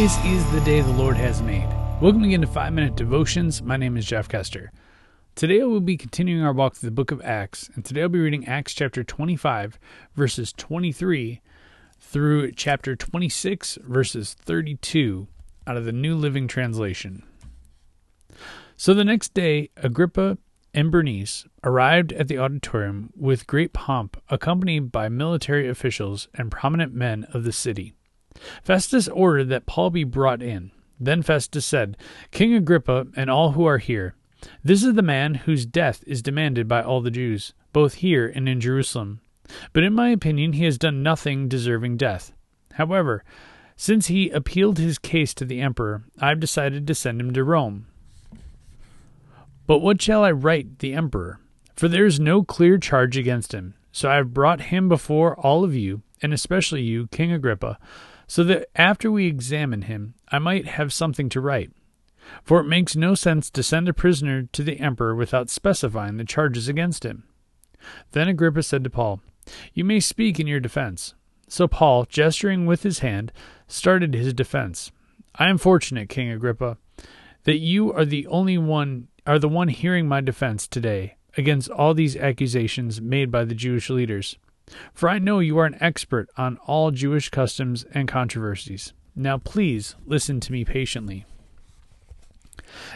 This is the day the Lord has made. Welcome again to 5 Minute Devotions. My name is Jeff Kester. Today we'll be continuing our walk through the book of Acts, and today I'll be reading Acts chapter 25, verses 23 through chapter 26, verses 32 out of the New Living Translation. So the next day, Agrippa and Bernice arrived at the auditorium with great pomp, accompanied by military officials and prominent men of the city. Festus ordered that Paul be brought in. Then Festus said, King Agrippa and all who are here, this is the man whose death is demanded by all the Jews, both here and in Jerusalem. But in my opinion, he has done nothing deserving death. However, since he appealed his case to the emperor, I have decided to send him to Rome. But what shall I write the emperor? For there is no clear charge against him. So I have brought him before all of you, and especially you, King Agrippa, so that after we examine him, I might have something to write. For it makes no sense to send a prisoner to the emperor without specifying the charges against him. Then Agrippa said to Paul, You may speak in your defense. So Paul, gesturing with his hand, started his defense. I am fortunate, King Agrippa, that you are the only one are the one hearing my defense today against all these accusations made by the Jewish leaders. For I know you are an expert on all Jewish customs and controversies. Now please listen to me patiently.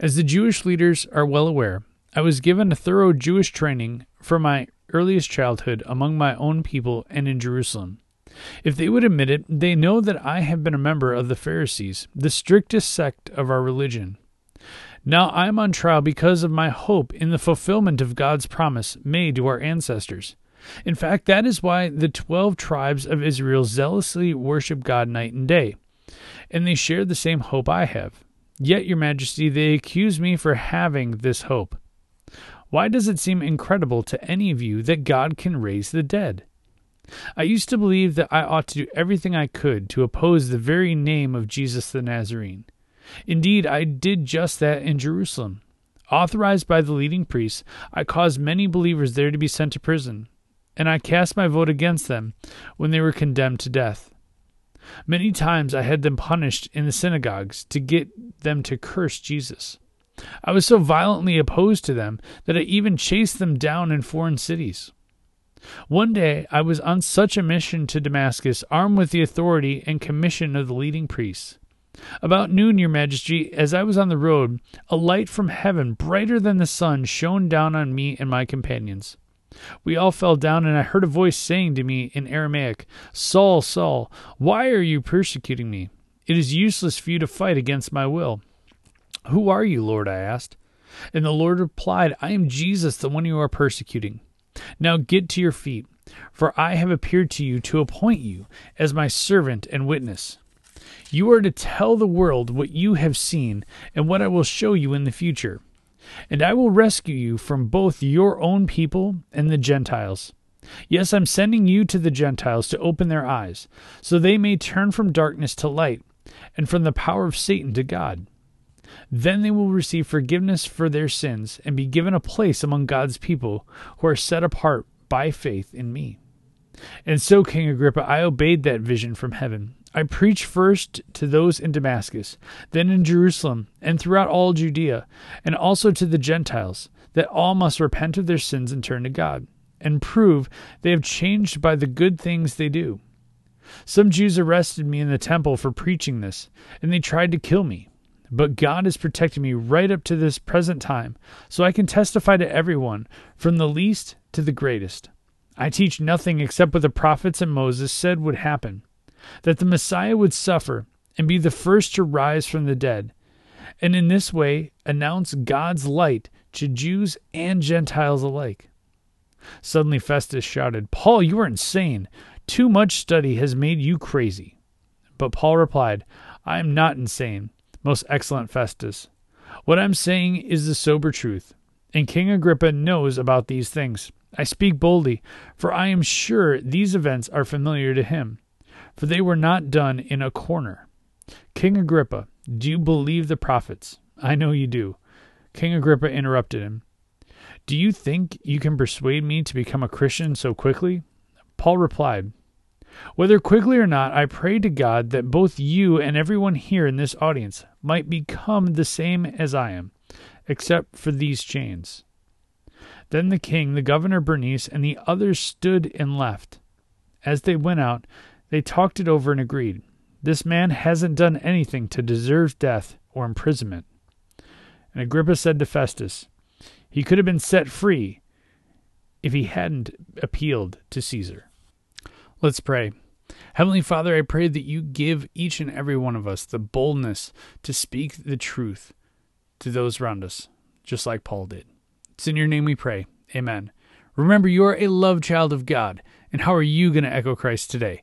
As the Jewish leaders are well aware, I was given a thorough Jewish training from my earliest childhood among my own people and in Jerusalem. If they would admit it, they know that I have been a member of the Pharisees, the strictest sect of our religion. Now I am on trial because of my hope in the fulfillment of God's promise made to our ancestors. In fact, that is why the twelve tribes of Israel zealously worship God night and day, and they share the same hope I have. Yet, Your Majesty, they accuse me for having this hope. Why does it seem incredible to any of you that God can raise the dead? I used to believe that I ought to do everything I could to oppose the very name of Jesus the Nazarene. Indeed, I did just that in Jerusalem. Authorized by the leading priests, I caused many believers there to be sent to prison, and I cast my vote against them when they were condemned to death. Many times I had them punished in the synagogues to get them to curse Jesus. I was so violently opposed to them that I even chased them down in foreign cities. One day I was on such a mission to Damascus, armed with the authority and commission of the leading priests. About noon, Your Majesty, as I was on the road, a light from heaven, brighter than the sun, shone down on me and my companions. We all fell down, and I heard a voice saying to me in Aramaic, Saul, Saul, why are you persecuting me? It is useless for you to fight against my will. Who are you, Lord? I asked. And the Lord replied, I am Jesus, the one you are persecuting. Now get to your feet, for I have appeared to you to appoint you as my servant and witness. You are to tell the world what you have seen and what I will show you in the future and I will rescue you from both your own people and the Gentiles. Yes, I'm sending you to the Gentiles to open their eyes, so they may turn from darkness to light, and from the power of Satan to God. Then they will receive forgiveness for their sins and be given a place among God's people who are set apart by faith in me. And so, King Agrippa, I obeyed that vision from heaven. I preached first to those in Damascus, then in Jerusalem, and throughout all Judea, and also to the Gentiles, that all must repent of their sins and turn to God, and prove they have changed by the good things they do. Some Jews arrested me in the temple for preaching this, and they tried to kill me. But God has protected me right up to this present time, so I can testify to everyone, from the least to the greatest. I teach nothing except what the prophets and Moses said would happen that the Messiah would suffer and be the first to rise from the dead, and in this way announce God's light to Jews and Gentiles alike. Suddenly Festus shouted, Paul, you are insane. Too much study has made you crazy. But Paul replied, I am not insane, most excellent Festus. What I'm saying is the sober truth, and King Agrippa knows about these things. I speak boldly, for I am sure these events are familiar to him for they were not done in a corner. King Agrippa, do you believe the prophets? I know you do. King Agrippa interrupted him. Do you think you can persuade me to become a Christian so quickly? Paul replied, Whether quickly or not, I pray to God that both you and everyone here in this audience might become the same as I am, except for these chains. Then the king, the governor Bernice, and the others stood and left. As they went out, they talked it over and agreed. This man hasn't done anything to deserve death or imprisonment. And Agrippa said to Festus, He could have been set free if he hadn't appealed to Caesar. Let's pray. Heavenly Father, I pray that you give each and every one of us the boldness to speak the truth to those around us, just like Paul did. It's in your name we pray. Amen. Remember, you are a loved child of God. And how are you going to echo Christ today?